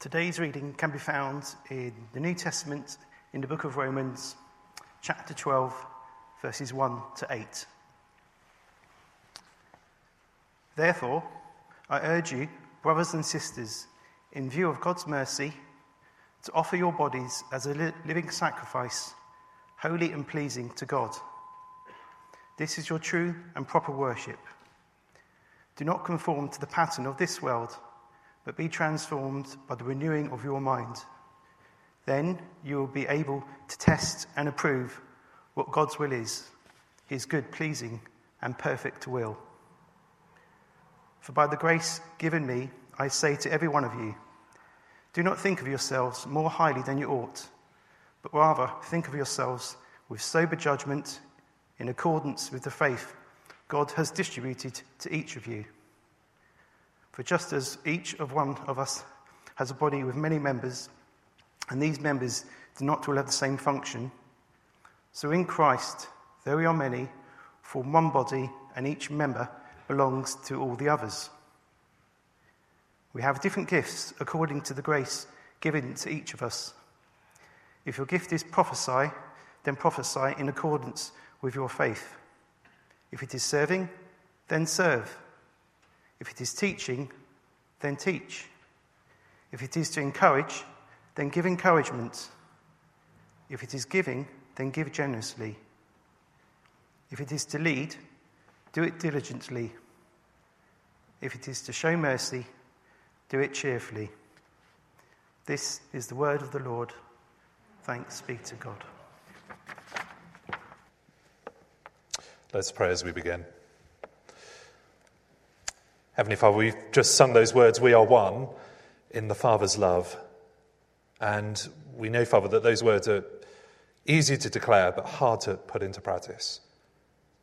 Today's reading can be found in the New Testament in the book of Romans, chapter 12, verses 1 to 8. Therefore, I urge you, brothers and sisters, in view of God's mercy, to offer your bodies as a li- living sacrifice, holy and pleasing to God. This is your true and proper worship. Do not conform to the pattern of this world but be transformed by the renewing of your mind. Then you will be able to test and approve what God's will is, his good, pleasing, and perfect will. For by the grace given me, I say to every one of you, do not think of yourselves more highly than you ought, but rather think of yourselves with sober judgment in accordance with the faith God has distributed to each of you. For just as each of one of us has a body with many members, and these members do not all have the same function, so in Christ, though we are many, form one body, and each member belongs to all the others. We have different gifts according to the grace given to each of us. If your gift is prophesy, then prophesy in accordance with your faith. If it is serving, then serve. If it is teaching, then teach. If it is to encourage, then give encouragement. If it is giving, then give generously. If it is to lead, do it diligently. If it is to show mercy, do it cheerfully. This is the word of the Lord. Thanks be to God. Let's pray as we begin. Heavenly Father, we've just sung those words, we are one in the Father's love. And we know, Father, that those words are easy to declare but hard to put into practice.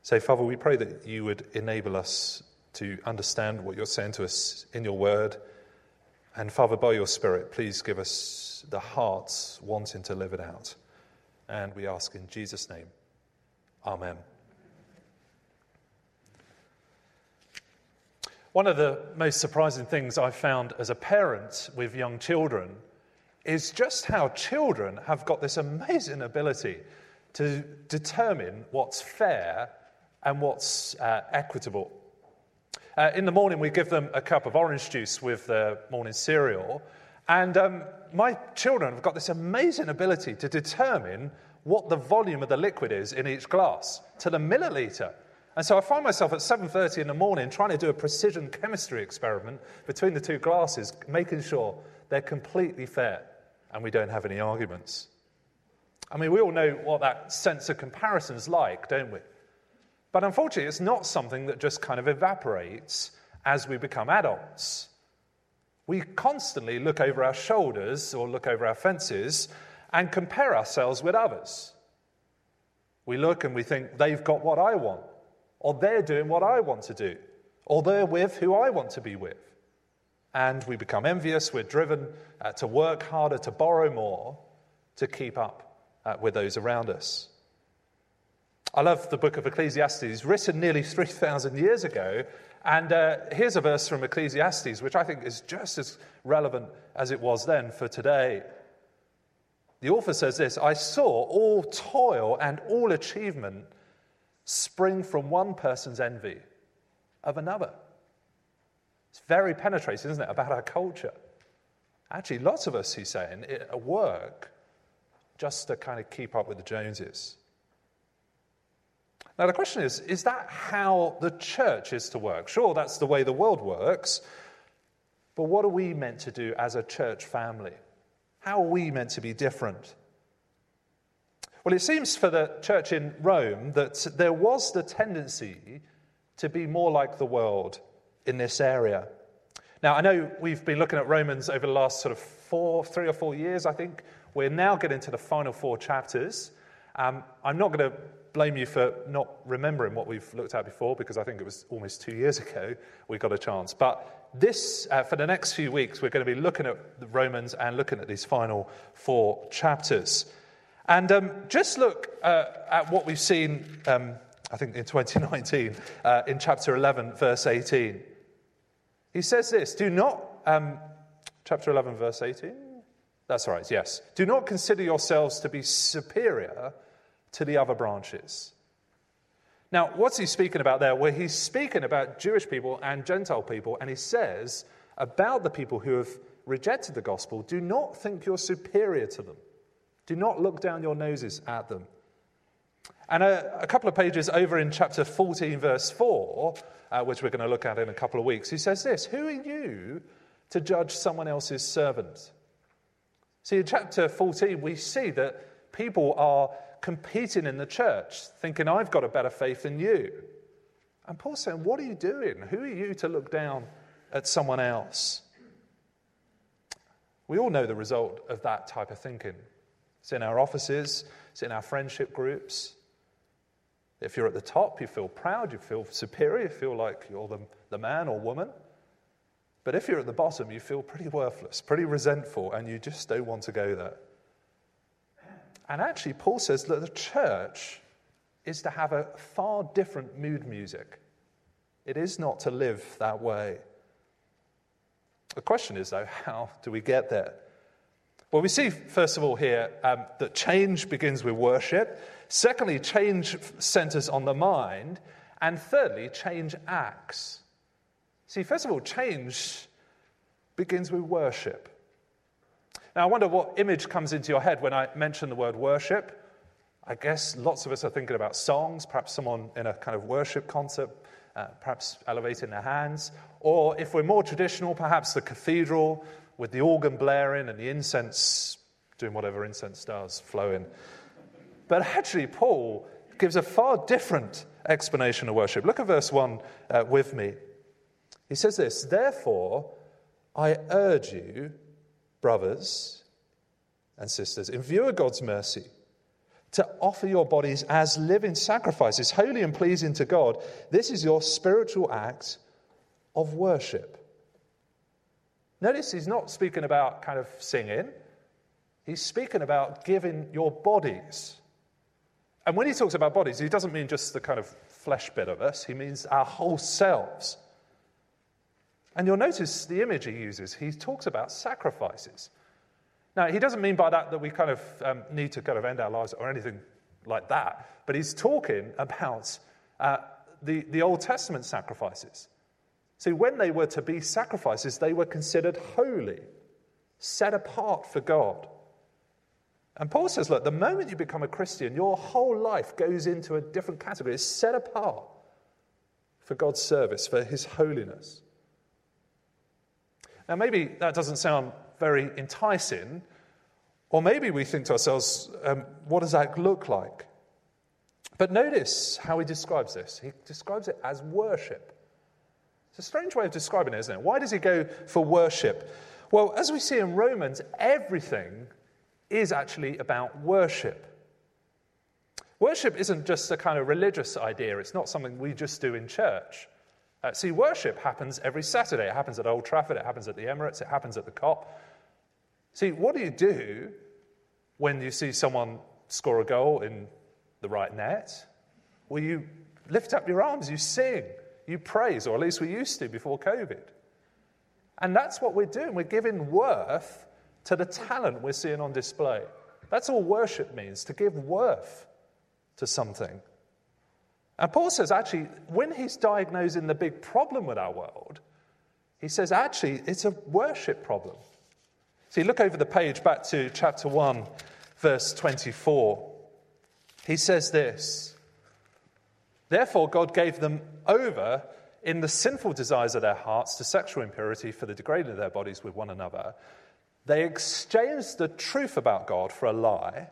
So, Father, we pray that you would enable us to understand what you're saying to us in your word. And, Father, by your Spirit, please give us the hearts wanting to live it out. And we ask in Jesus' name. Amen. One of the most surprising things I've found as a parent with young children is just how children have got this amazing ability to determine what's fair and what's uh, equitable. Uh, in the morning, we give them a cup of orange juice with their morning cereal, and um, my children have got this amazing ability to determine what the volume of the liquid is in each glass to the milliliter. And so I find myself at 7:30 in the morning trying to do a precision chemistry experiment between the two glasses, making sure they're completely fair and we don't have any arguments. I mean, we all know what that sense of comparison is like, don't we? But unfortunately, it's not something that just kind of evaporates as we become adults. We constantly look over our shoulders or look over our fences and compare ourselves with others. We look and we think, they've got what I want or they're doing what I want to do, or they're with who I want to be with. And we become envious, we're driven uh, to work harder, to borrow more, to keep up uh, with those around us. I love the book of Ecclesiastes, written nearly 3,000 years ago. And uh, here's a verse from Ecclesiastes, which I think is just as relevant as it was then for today. The author says this I saw all toil and all achievement spring from one person's envy of another. It's very penetrating, isn't it, about our culture? Actually, lots of us, he's saying, work just to kind of keep up with the Joneses. Now, the question is is that how the church is to work? Sure, that's the way the world works, but what are we meant to do as a church family? How are we meant to be different? Well, it seems for the church in Rome that there was the tendency to be more like the world in this area. Now, I know we've been looking at Romans over the last sort of four, three or four years, I think. We're now getting to the final four chapters. Um, I'm not going to blame you for not remembering what we've looked at before because I think it was almost two years ago we got a chance. But this, uh, for the next few weeks, we're going to be looking at the Romans and looking at these final four chapters. And um, just look uh, at what we've seen, um, I think in 2019, uh, in chapter 11, verse 18. He says this Do not um, chapter 11, verse 18. That's right, yes. Do not consider yourselves to be superior to the other branches. Now, what's he speaking about there? Well, he's speaking about Jewish people and Gentile people, and he says about the people who have rejected the gospel do not think you're superior to them. Do not look down your noses at them. And a, a couple of pages over in chapter 14, verse 4, uh, which we're going to look at in a couple of weeks, he says this Who are you to judge someone else's servant? See, in chapter 14, we see that people are competing in the church, thinking, I've got a better faith than you. And Paul's saying, What are you doing? Who are you to look down at someone else? We all know the result of that type of thinking. It's in our offices, it's in our friendship groups. If you're at the top, you feel proud, you feel superior, you feel like you're the, the man or woman. But if you're at the bottom, you feel pretty worthless, pretty resentful, and you just don't want to go there. And actually, Paul says that the church is to have a far different mood music. It is not to live that way. The question is, though, how do we get there? Well, we see, first of all, here um, that change begins with worship. Secondly, change centers on the mind. And thirdly, change acts. See, first of all, change begins with worship. Now, I wonder what image comes into your head when I mention the word worship. I guess lots of us are thinking about songs, perhaps someone in a kind of worship concert, uh, perhaps elevating their hands. Or if we're more traditional, perhaps the cathedral with the organ blaring and the incense doing whatever incense does, flowing. But actually, Paul gives a far different explanation of worship. Look at verse 1 uh, with me. He says this Therefore, I urge you, brothers and sisters, in view of God's mercy, to offer your bodies as living sacrifices, holy and pleasing to God. This is your spiritual act of worship. Notice he's not speaking about kind of singing, he's speaking about giving your bodies. And when he talks about bodies, he doesn't mean just the kind of flesh bit of us, he means our whole selves. And you'll notice the image he uses. He talks about sacrifices. Now, he doesn't mean by that that we kind of um, need to kind of end our lives or anything like that, but he's talking about uh, the, the Old Testament sacrifices. See, when they were to be sacrifices, they were considered holy, set apart for God. And Paul says, look, the moment you become a Christian, your whole life goes into a different category. It's set apart for God's service, for his holiness. Now, maybe that doesn't sound very enticing, or maybe we think to ourselves, um, what does that look like? But notice how he describes this. He describes it as worship. It's a strange way of describing it, isn't it? Why does he go for worship? Well, as we see in Romans, everything is actually about worship. Worship isn't just a kind of religious idea, it's not something we just do in church. Uh, see, worship happens every Saturday. It happens at Old Trafford, it happens at the Emirates, it happens at the Kop. See, what do you do when you see someone score a goal in the right net? Well, you lift up your arms, you sing, you praise, or at least we used to before COVID. And that's what we're doing. We're giving worth to the talent we're seeing on display. That's all worship means, to give worth to something. And Paul says, actually, when he's diagnosing the big problem with our world, he says, actually, it's a worship problem. See, look over the page back to chapter 1, verse 24. He says this Therefore, God gave them over in the sinful desires of their hearts to sexual impurity for the degrading of their bodies with one another. They exchanged the truth about God for a lie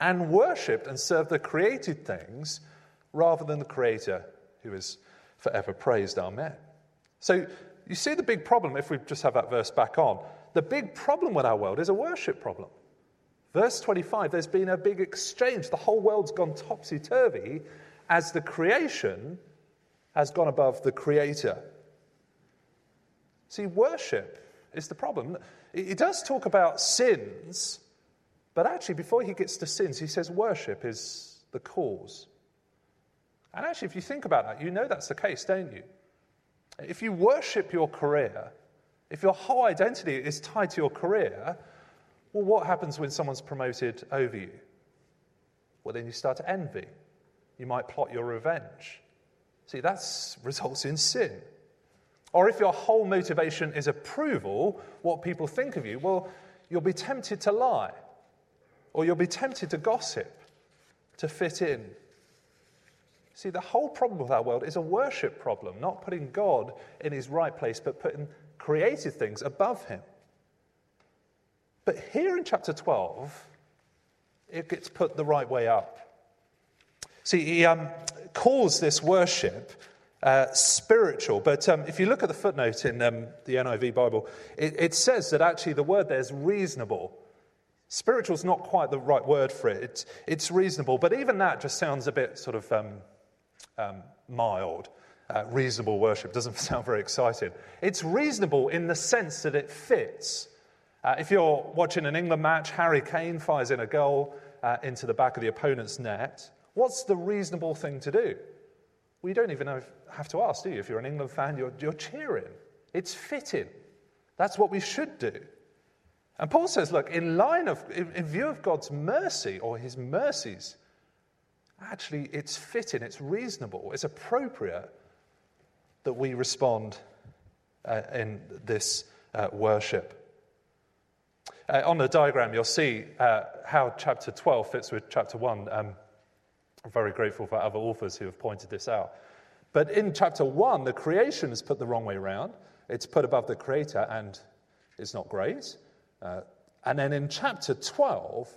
and worshipped and served the created things rather than the Creator who is forever praised. Amen. So you see the big problem, if we just have that verse back on. The big problem with our world is a worship problem. Verse 25, there's been a big exchange. The whole world's gone topsy turvy as the creation has gone above the creator. See, worship is the problem. He does talk about sins, but actually, before he gets to sins, he says worship is the cause. And actually, if you think about that, you know that's the case, don't you? If you worship your career, if your whole identity is tied to your career, well, what happens when someone's promoted over you? Well, then you start to envy. You might plot your revenge. See, that results in sin. Or if your whole motivation is approval, what people think of you, well, you'll be tempted to lie. Or you'll be tempted to gossip, to fit in. See, the whole problem with our world is a worship problem, not putting God in his right place, but putting created things above him. But here in chapter 12, it gets put the right way up. See, he um, calls this worship uh, spiritual, but um, if you look at the footnote in um, the NIV Bible, it, it, says that actually the word there is reasonable. Spiritual is not quite the right word for it. It's, it's reasonable, but even that just sounds a bit sort of um, um, mild. Uh, reasonable worship doesn't sound very exciting. It's reasonable in the sense that it fits. Uh, if you're watching an England match, Harry Kane fires in a goal uh, into the back of the opponent's net. What's the reasonable thing to do? Well, you don't even have to ask, do you? If you're an England fan, you're, you're cheering. It's fitting. That's what we should do. And Paul says, look, in line of, in view of God's mercy or his mercies, actually it's fitting, it's reasonable, it's appropriate that we respond uh, in this uh, worship. Uh, on the diagram, you'll see uh, how chapter 12 fits with chapter 1. Um, very grateful for other authors who have pointed this out. But in chapter 1, the creation is put the wrong way around. It's put above the creator, and it's not great. Uh, and then in chapter 12,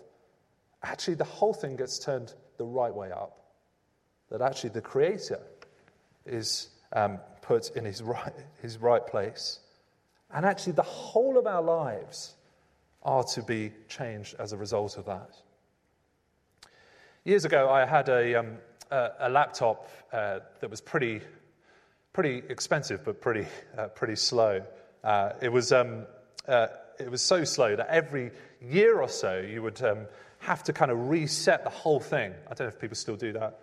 actually the whole thing gets turned the right way up. That actually the creator is um, put in his right, his right place. And actually, the whole of our lives are to be changed as a result of that. Years ago, I had a, um, a, a laptop uh, that was pretty, pretty expensive, but pretty, uh, pretty slow. Uh, it, was, um, uh, it was so slow that every year or so, you would um, have to kind of reset the whole thing. I don't know if people still do that.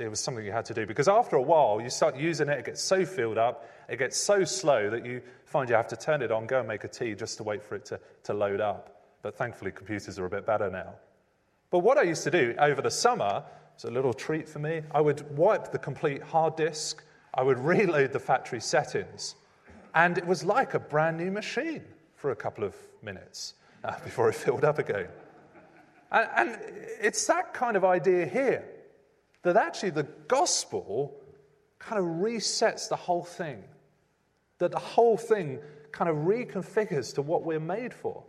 It was something you had to do because after a while, you start using it, it gets so filled up, it gets so slow that you find you have to turn it on, go and make a tea just to wait for it to, to load up. But thankfully, computers are a bit better now. But what I used to do over the summer, it's a little treat for me, I would wipe the complete hard disk, I would reload the factory settings, and it was like a brand new machine for a couple of minutes uh, before it filled up again. And, and it's that kind of idea here that actually the gospel kind of resets the whole thing, that the whole thing kind of reconfigures to what we're made for.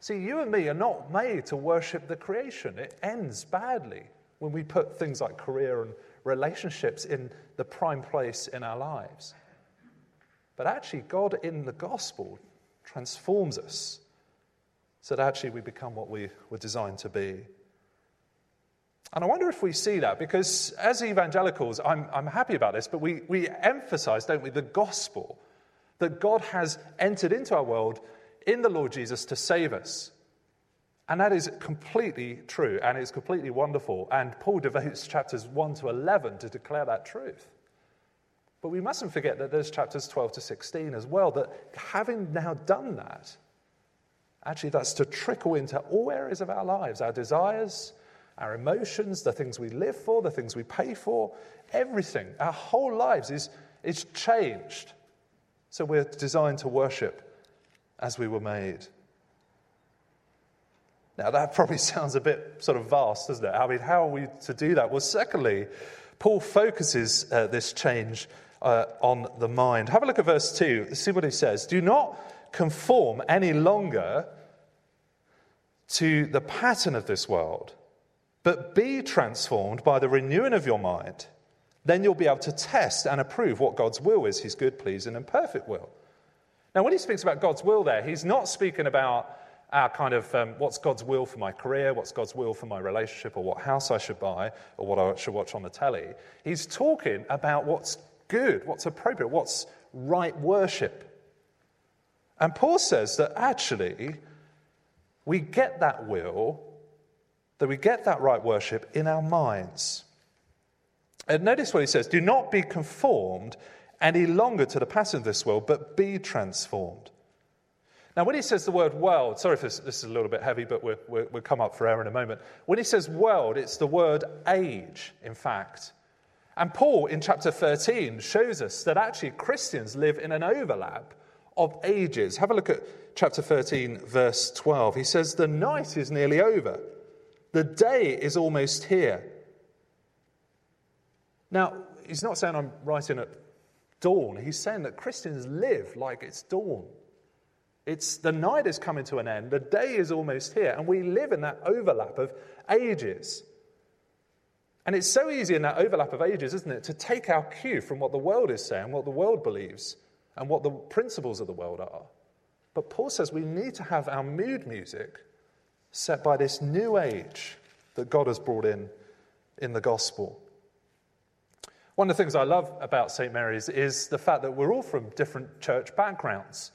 See, you and me are not made to worship the creation. It ends badly when we put things like career and relationships in the prime place in our lives. But actually, God in the gospel transforms us so that actually we become what we were designed to be. And I wonder if we see that because as evangelicals, I'm, I'm happy about this, but we, we emphasize, don't we, the gospel that God has entered into our world in the Lord Jesus to save us. And that is completely true and it's completely wonderful. And Paul devotes chapters 1 to 11 to declare that truth. But we mustn't forget that there's chapters 12 to 16 as well, that having now done that, actually that's to trickle into all areas of our lives, our desires, our emotions, the things we live for, the things we pay for, everything. Our whole lives is, is changed. So we're designed to worship as we were made. Now, that probably sounds a bit sort of vast, doesn't it? I mean, how are we to do that? Well, secondly, Paul focuses uh, this change uh, on the mind. Have a look at verse 2. See what he says. Do not conform any longer to the pattern of this world but be transformed by the renewing of your mind. Then you'll be able to test and approve what God's will is, his good, pleasing, and perfect will. Now, when he speaks about God's will there, he's not speaking about our kind of um, what's God's will for my career, what's God's will for my relationship, or what house I should buy, or what I should watch on the telly. He's talking about what's good, what's appropriate, what's right worship. And Paul says that actually we get that will that we get that right worship in our minds. And notice what he says do not be conformed any longer to the pattern of this world, but be transformed. Now, when he says the word world, sorry if this, this is a little bit heavy, but we'll, we'll, come up for air in a moment. When he says world, it's the word age, in fact. And Paul in chapter 13 shows us that actually Christians live in an overlap of ages. Have a look at chapter 13, verse 12. He says, The night is nearly over, the day is almost here. Now, he's not saying I'm writing at dawn, he's saying that Christians live like it's dawn. It's the night is coming to an end, the day is almost here, and we live in that overlap of ages. And it's so easy in that overlap of ages, isn't it, to take our cue from what the world is saying, what the world believes, and what the principles of the world are. But Paul says we need to have our mood music set by this new age that God has brought in in the gospel. One of the things I love about St. Mary's is the fact that we're all from different church backgrounds.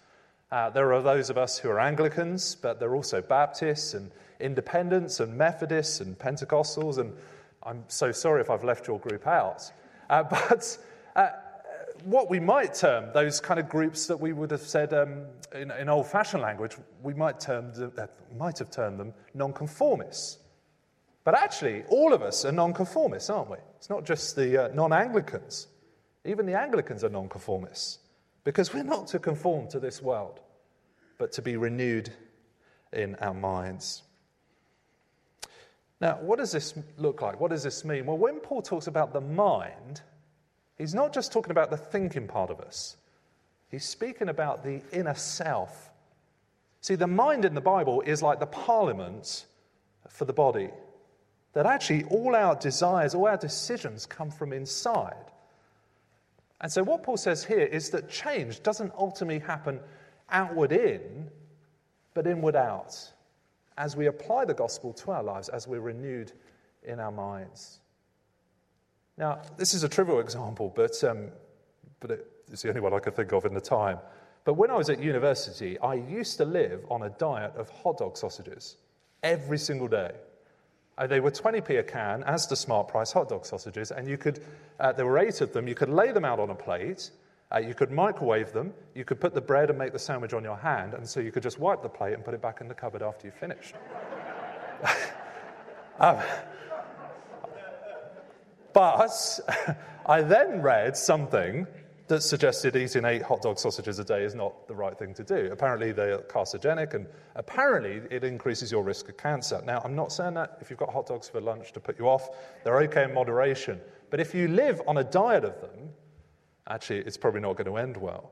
Uh, there are those of us who are Anglicans, but there are also Baptists and Independents and Methodists and Pentecostals. And I'm so sorry if I've left your group out. Uh, but uh, what we might term those kind of groups that we would have said um, in, in old fashioned language, we might, term, uh, might have termed them nonconformists. But actually, all of us are nonconformists, aren't we? It's not just the uh, non Anglicans. Even the Anglicans are nonconformists because we're not to conform to this world, but to be renewed in our minds. Now, what does this look like? What does this mean? Well, when Paul talks about the mind, he's not just talking about the thinking part of us, he's speaking about the inner self. See, the mind in the Bible is like the parliament for the body that actually all our desires, all our decisions come from inside. And so, what Paul says here is that change doesn't ultimately happen outward in, but inward out, as we apply the gospel to our lives, as we're renewed in our minds. Now, this is a trivial example, but, um, but it's the only one I can think of in the time. But when I was at university, I used to live on a diet of hot dog sausages every single day. Uh, they were 20p a can, as the Smart Price hot dog sausages, and you could, uh, there were eight of them. You could lay them out on a plate, uh, you could microwave them, you could put the bread and make the sandwich on your hand, and so you could just wipe the plate and put it back in the cupboard after you finished. um, but I then read something that suggested eating eight hot dog sausages a day is not the right thing to do. Apparently, they're carcinogenic, and apparently, it increases your risk of cancer. Now, I'm not saying that if you've got hot dogs for lunch to put you off, they're okay in moderation. But if you live on a diet of them, actually, it's probably not going to end well.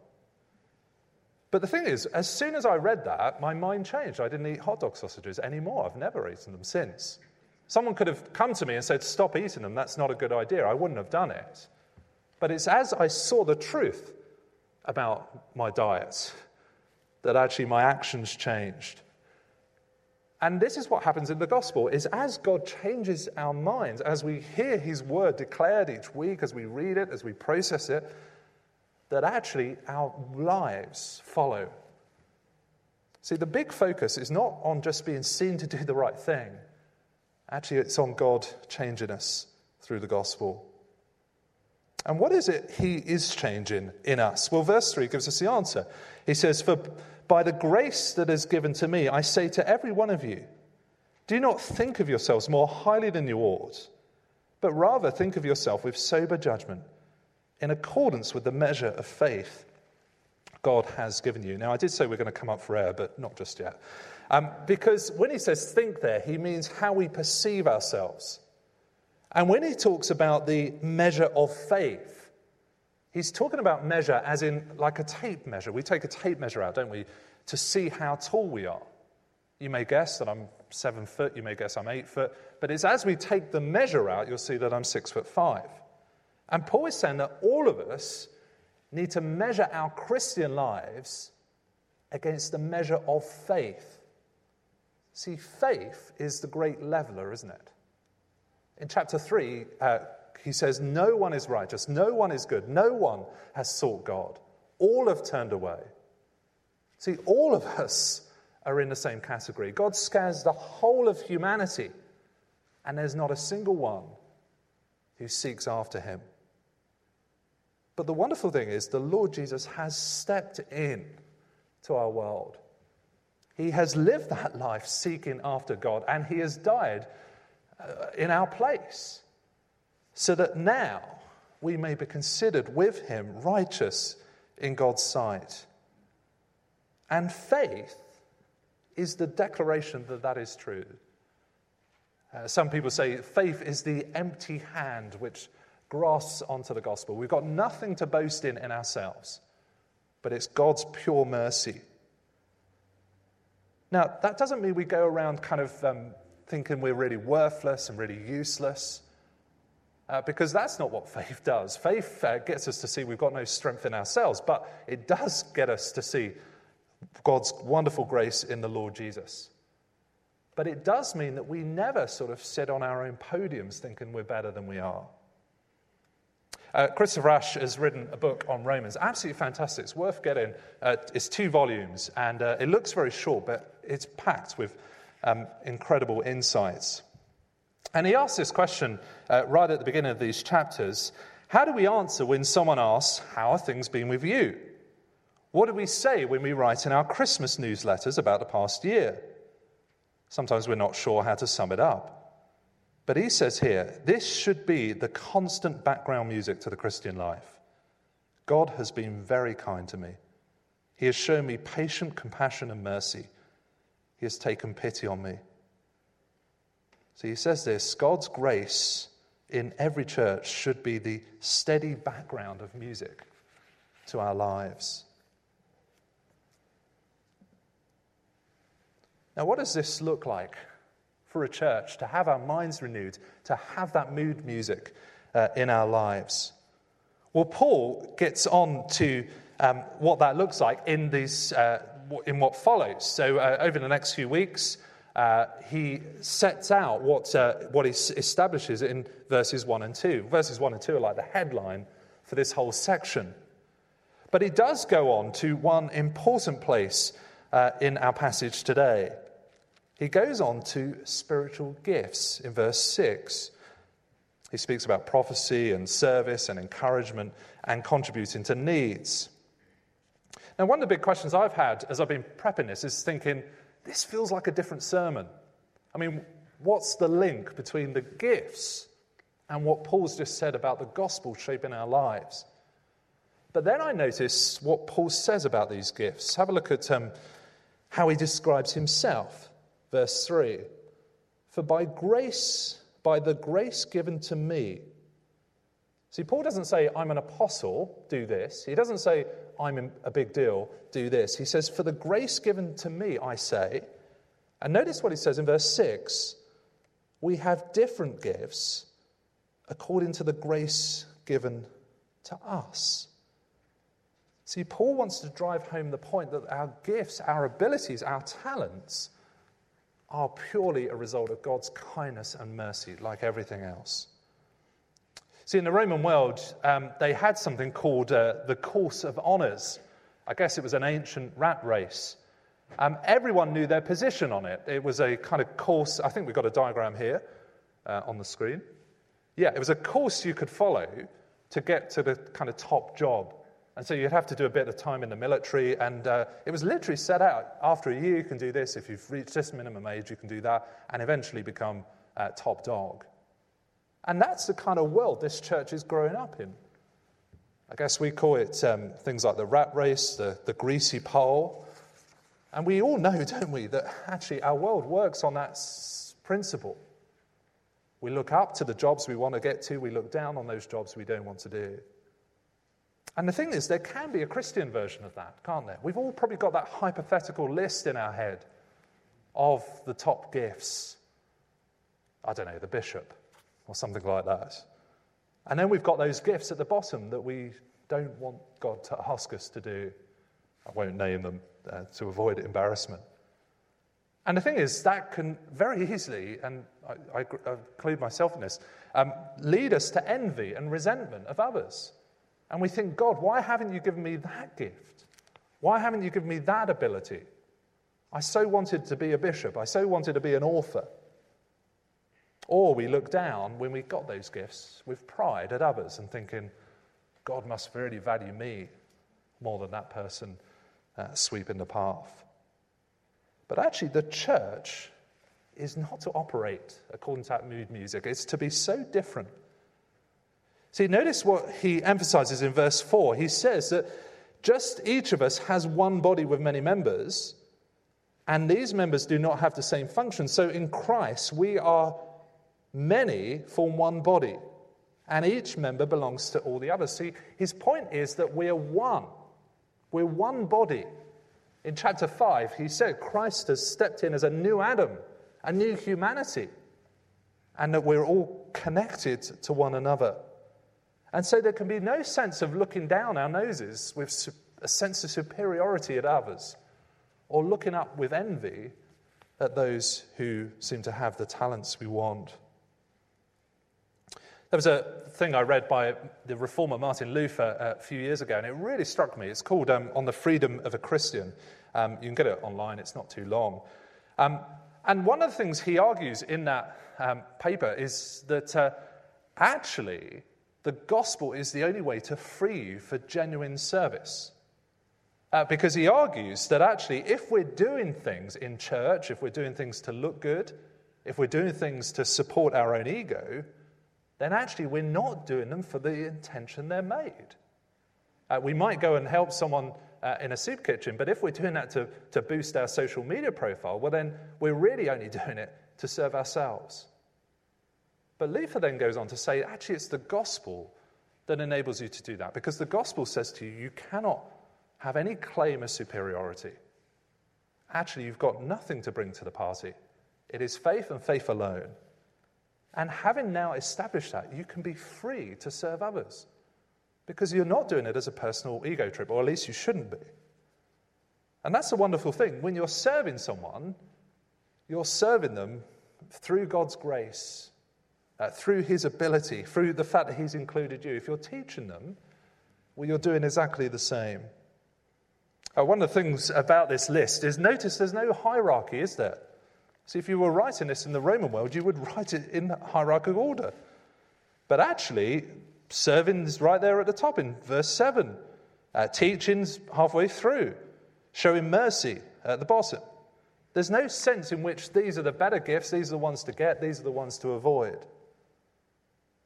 But the thing is, as soon as I read that, my mind changed. I didn't eat hot dog sausages anymore. I've never eaten them since. Someone could have come to me and said, Stop eating them. That's not a good idea. I wouldn't have done it. But it's as I saw the truth about my diet that actually my actions changed. And this is what happens in the gospel is as God changes our minds, as we hear his word declared each week, as we read it, as we process it, that actually our lives follow. See, the big focus is not on just being seen to do the right thing. Actually, it's on God changing us through the gospel. And what is it he is changing in us? Well, verse 3 gives us the answer. He says, For by the grace that is given to me, I say to every one of you, do not think of yourselves more highly than you ought, but rather think of yourself with sober judgment, in accordance with the measure of faith God has given you. Now, I did say we're going to come up for air, but not just yet. Um, because when he says think there, he means how we perceive ourselves. And when he talks about the measure of faith, he's talking about measure as in like a tape measure. We take a tape measure out, don't we, to see how tall we are. You may guess that I'm seven foot, you may guess I'm eight foot, but it's as we take the measure out, you'll see that I'm six foot five. And Paul is saying that all of us need to measure our Christian lives against the measure of faith. See, faith is the great leveler, isn't it? In chapter 3, uh, he says, No one is righteous, no one is good, no one has sought God. All have turned away. See, all of us are in the same category. God scans the whole of humanity, and there's not a single one who seeks after him. But the wonderful thing is, the Lord Jesus has stepped in to our world. He has lived that life seeking after God, and He has died in our place, so that now we may be considered with Him righteous in God's sight. And faith is the declaration that that is true. Uh, some people say faith is the empty hand which grasps onto the gospel. We've got nothing to boast in in ourselves, but it's God's pure mercy. Now, that doesn't mean we go around kind of um, thinking we're really worthless and really useless, uh, because that's not what faith does. Faith uh, gets us to see we've got no strength in ourselves, but it does get us to see God's wonderful grace in the Lord Jesus. But it does mean that we never sort of sit on our own podiums thinking we're better than we are. Uh, Christopher Ash has written a book on Romans. Absolutely fantastic. It's worth getting. Uh, it's two volumes, and uh, it looks very short, but it's packed with um, incredible insights. And he asks this question uh, right at the beginning of these chapters How do we answer when someone asks, How are things been with you? What do we say when we write in our Christmas newsletters about the past year? Sometimes we're not sure how to sum it up. But he says here, this should be the constant background music to the Christian life. God has been very kind to me. He has shown me patient compassion and mercy. He has taken pity on me. So he says this God's grace in every church should be the steady background of music to our lives. Now, what does this look like for a church to have our minds renewed, to have that mood music uh, in our lives? Well, Paul gets on to um, what that looks like in, these, uh, in what follows. So, uh, over the next few weeks, uh, he sets out what, uh, what he establishes in verses 1 and 2. Verses 1 and 2 are like the headline for this whole section. But he does go on to one important place uh, in our passage today. He goes on to spiritual gifts in verse 6. He speaks about prophecy and service and encouragement and contributing to needs. Now, one of the big questions I've had as I've been prepping this is thinking, this feels like a different sermon. I mean, what's the link between the gifts and what Paul's just said about the gospel shaping our lives? But then I notice what Paul says about these gifts. Have a look at um, how he describes himself. Verse 3 For by grace, by the grace given to me, See, Paul doesn't say, I'm an apostle, do this. He doesn't say, I'm a big deal, do this. He says, For the grace given to me, I say. And notice what he says in verse 6 we have different gifts according to the grace given to us. See, Paul wants to drive home the point that our gifts, our abilities, our talents are purely a result of God's kindness and mercy, like everything else. See, in the Roman world, um, they had something called uh, the Course of Honours. I guess it was an ancient rat race. Um, everyone knew their position on it. It was a kind of course, I think we've got a diagram here uh, on the screen. Yeah, it was a course you could follow to get to the kind of top job. And so you'd have to do a bit of time in the military, and uh, it was literally set out after a year you can do this, if you've reached this minimum age, you can do that, and eventually become uh, top dog. And that's the kind of world this church is growing up in. I guess we call it um, things like the rat race, the, the greasy pole. And we all know, don't we, that actually our world works on that s- principle. We look up to the jobs we want to get to, we look down on those jobs we don't want to do. And the thing is, there can be a Christian version of that, can't there? We've all probably got that hypothetical list in our head of the top gifts. I don't know, the bishop or something like that. And then we've got those gifts at the bottom that we don't want God to ask us to do. I won't name them uh, to avoid embarrassment. And the thing is, that can very easily, and I, I, I include myself in this, um, lead us to envy and resentment of others. And we think, God, why haven't you given me that gift? Why haven't you given me that ability? I so wanted to be a bishop. I so wanted to be an author. Or we look down when we got those gifts with pride at others and thinking, God must really value me more than that person uh, sweeping the path. But actually, the church is not to operate according to that mood music, it's to be so different. See, notice what he emphasizes in verse 4. He says that just each of us has one body with many members, and these members do not have the same function. So in Christ, we are many form one body, and each member belongs to all the others. See, his point is that we're one. We're one body. In chapter 5, he said Christ has stepped in as a new Adam, a new humanity, and that we're all connected to one another. And so there can be no sense of looking down our noses with a sense of superiority at others or looking up with envy at those who seem to have the talents we want. There was a thing I read by the reformer Martin Luther a few years ago, and it really struck me. It's called um, On the Freedom of a Christian. Um, you can get it online, it's not too long. Um, and one of the things he argues in that um, paper is that uh, actually the gospel is the only way to free you for genuine service. Uh, because he argues that actually, if we're doing things in church, if we're doing things to look good, if we're doing things to support our own ego, then actually we're not doing them for the intention they're made. Uh, we might go and help someone uh, in a soup kitchen, but if we're doing that to, to boost our social media profile, well, then we're really only doing it to serve ourselves. But Luther then goes on to say, actually, it's the gospel that enables you to do that, because the gospel says to you, you cannot have any claim of superiority. Actually, you've got nothing to bring to the party. It is faith and faith alone. And having now established that, you can be free to serve others because you're not doing it as a personal ego trip, or at least you shouldn't be. And that's a wonderful thing. When you're serving someone, you're serving them through God's grace, uh, through His ability, through the fact that He's included you. If you're teaching them, well, you're doing exactly the same. Uh, one of the things about this list is notice there's no hierarchy, is there? See, if you were writing this in the Roman world, you would write it in hierarchical order. But actually, serving's right there at the top in verse 7. Uh, teaching's halfway through. Showing mercy at the bottom. There's no sense in which these are the better gifts, these are the ones to get, these are the ones to avoid.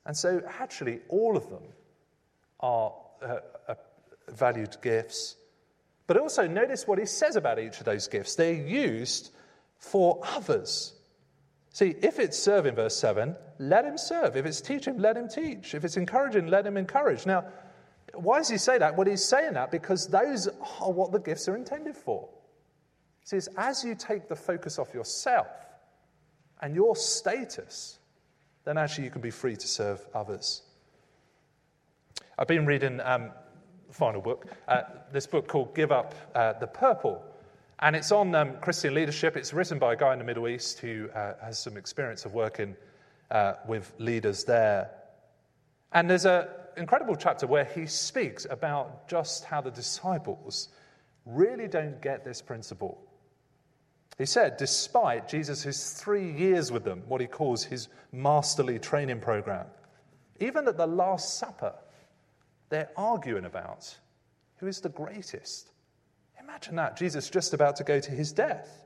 And so, actually, all of them are uh, uh, valued gifts. But also, notice what he says about each of those gifts. They're used for others. See, if it's serving, verse 7, let him serve. If it's teaching, let him teach. If it's encouraging, let him encourage. Now, why does he say that? Well, he's saying that because those are what the gifts are intended for. See, it's as you take the focus off yourself and your status, then actually you can be free to serve others. I've been reading, um, final book, uh, this book called Give Up uh, the Purple and it's on um, Christian leadership. It's written by a guy in the Middle East who uh, has some experience of working uh, with leaders there. And there's an incredible chapter where he speaks about just how the disciples really don't get this principle. He said, despite Jesus' three years with them, what he calls his masterly training program, even at the Last Supper, they're arguing about who is the greatest. Imagine that, Jesus just about to go to his death.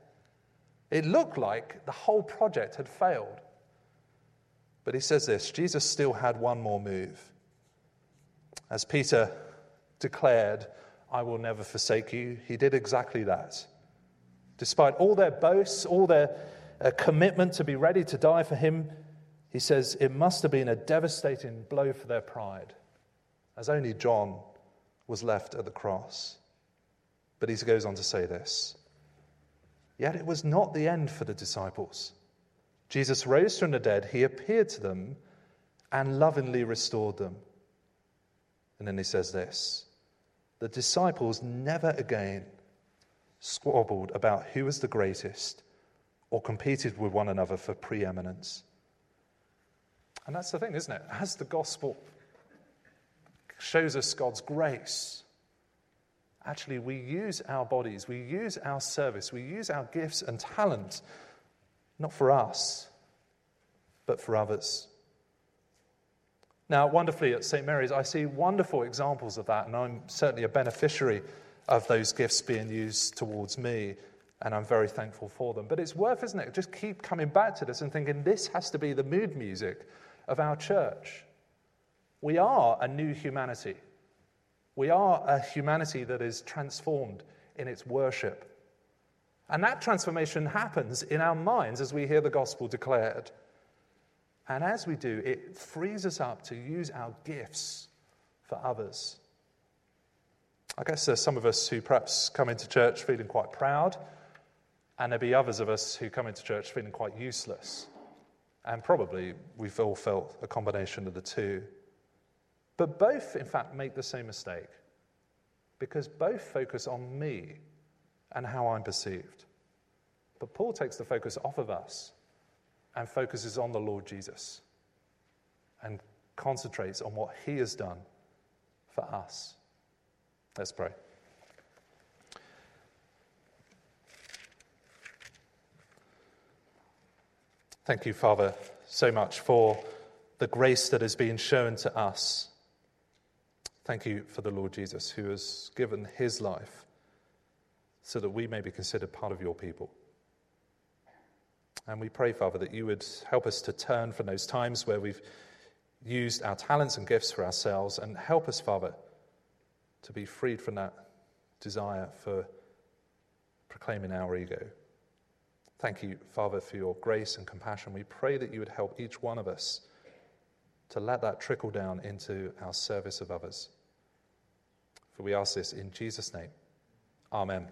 It looked like the whole project had failed. But he says this Jesus still had one more move. As Peter declared, I will never forsake you, he did exactly that. Despite all their boasts, all their uh, commitment to be ready to die for him, he says it must have been a devastating blow for their pride, as only John was left at the cross. But he goes on to say this Yet it was not the end for the disciples. Jesus rose from the dead, he appeared to them and lovingly restored them. And then he says this The disciples never again squabbled about who was the greatest or competed with one another for preeminence. And that's the thing, isn't it? As the gospel shows us God's grace, actually we use our bodies, we use our service, we use our gifts and talent, not for us, but for others. Now, wonderfully at St. Mary's, I see wonderful examples of that, and I'm certainly a beneficiary of those gifts being used towards me, and I'm very thankful for them. But it's worth, isn't it? Just keep coming back to this and thinking this has to be the mood music of our church. We are a new humanity. We are a humanity that is transformed in its worship. And that transformation happens in our minds as we hear the gospel declared. And as we do, it frees us up to use our gifts for others. I guess there's some of us who perhaps come into church feeling quite proud, and there'll be others of us who come into church feeling quite useless. And probably we've all felt a combination of the two. But both, in fact, make the same mistake because both focus on me and how I'm perceived. But Paul takes the focus off of us and focuses on the Lord Jesus and concentrates on what he has done for us. Let's pray. Thank you, Father, so much for the grace that has been shown to us. Thank you for the Lord Jesus, who has given his life so that we may be considered part of your people. And we pray, Father, that you would help us to turn from those times where we've used our talents and gifts for ourselves and help us, Father, to be freed from that desire for proclaiming our ego. Thank you, Father, for your grace and compassion. We pray that you would help each one of us to let that trickle down into our service of others. For we ask this in Jesus' name. Amen.